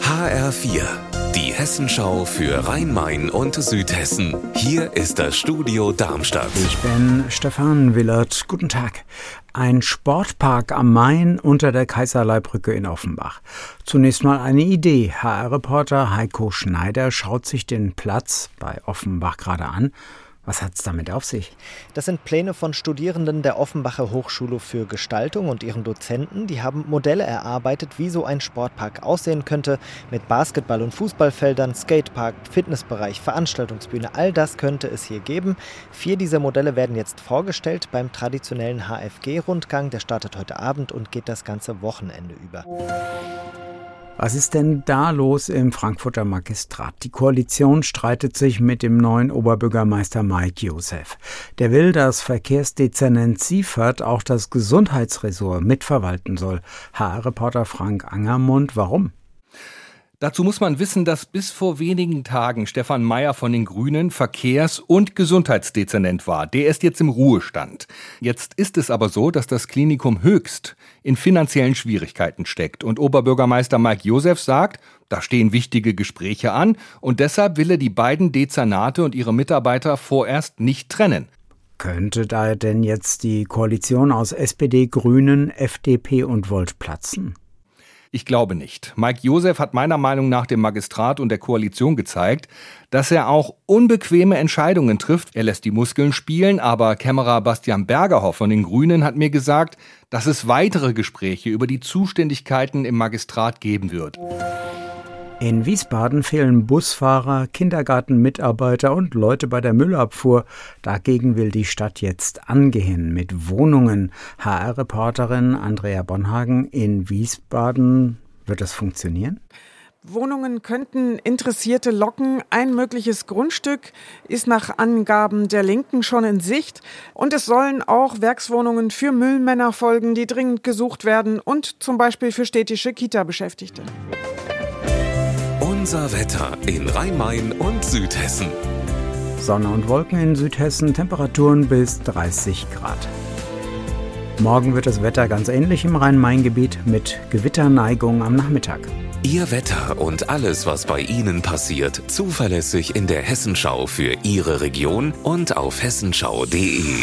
HR4, die Hessenschau für Rhein-Main und Südhessen. Hier ist das Studio Darmstadt. Ich bin Stefan Willert. Guten Tag. Ein Sportpark am Main unter der Kaiserleibrücke in Offenbach. Zunächst mal eine Idee. HR-Reporter Heiko Schneider schaut sich den Platz bei Offenbach gerade an was hat es damit auf sich? Das sind Pläne von Studierenden der Offenbacher Hochschule für Gestaltung und ihren Dozenten. Die haben Modelle erarbeitet, wie so ein Sportpark aussehen könnte, mit Basketball- und Fußballfeldern, Skatepark, Fitnessbereich, Veranstaltungsbühne. All das könnte es hier geben. Vier dieser Modelle werden jetzt vorgestellt beim traditionellen HFG-Rundgang. Der startet heute Abend und geht das ganze Wochenende über. Was ist denn da los im Frankfurter Magistrat? Die Koalition streitet sich mit dem neuen Oberbürgermeister Mike Josef. Der will, dass Verkehrsdezernent Siefert auch das Gesundheitsressort mitverwalten soll. HR-Reporter Frank Angermund, warum? Dazu muss man wissen, dass bis vor wenigen Tagen Stefan Mayer von den Grünen Verkehrs- und Gesundheitsdezernent war. Der ist jetzt im Ruhestand. Jetzt ist es aber so, dass das Klinikum Höchst in finanziellen Schwierigkeiten steckt. Und Oberbürgermeister Mike Josef sagt, da stehen wichtige Gespräche an und deshalb will er die beiden Dezernate und ihre Mitarbeiter vorerst nicht trennen. Könnte da denn jetzt die Koalition aus SPD, Grünen, FDP und Volt platzen? Ich glaube nicht. Mike Josef hat meiner Meinung nach dem Magistrat und der Koalition gezeigt, dass er auch unbequeme Entscheidungen trifft. Er lässt die Muskeln spielen, aber Kämmerer Bastian Bergerhoff von den Grünen hat mir gesagt, dass es weitere Gespräche über die Zuständigkeiten im Magistrat geben wird. In Wiesbaden fehlen Busfahrer, Kindergartenmitarbeiter und Leute bei der Müllabfuhr. Dagegen will die Stadt jetzt angehen mit Wohnungen. HR-Reporterin Andrea Bonhagen in Wiesbaden. Wird das funktionieren? Wohnungen könnten Interessierte locken. Ein mögliches Grundstück ist nach Angaben der Linken schon in Sicht. Und es sollen auch Werkswohnungen für Müllmänner folgen, die dringend gesucht werden und zum Beispiel für städtische Kita-Beschäftigte. Unser Wetter in Rhein-Main und Südhessen. Sonne und Wolken in Südhessen, Temperaturen bis 30 Grad. Morgen wird das Wetter ganz ähnlich im Rhein-Main-Gebiet mit Gewitterneigung am Nachmittag. Ihr Wetter und alles, was bei Ihnen passiert, zuverlässig in der Hessenschau für Ihre Region und auf hessenschau.de.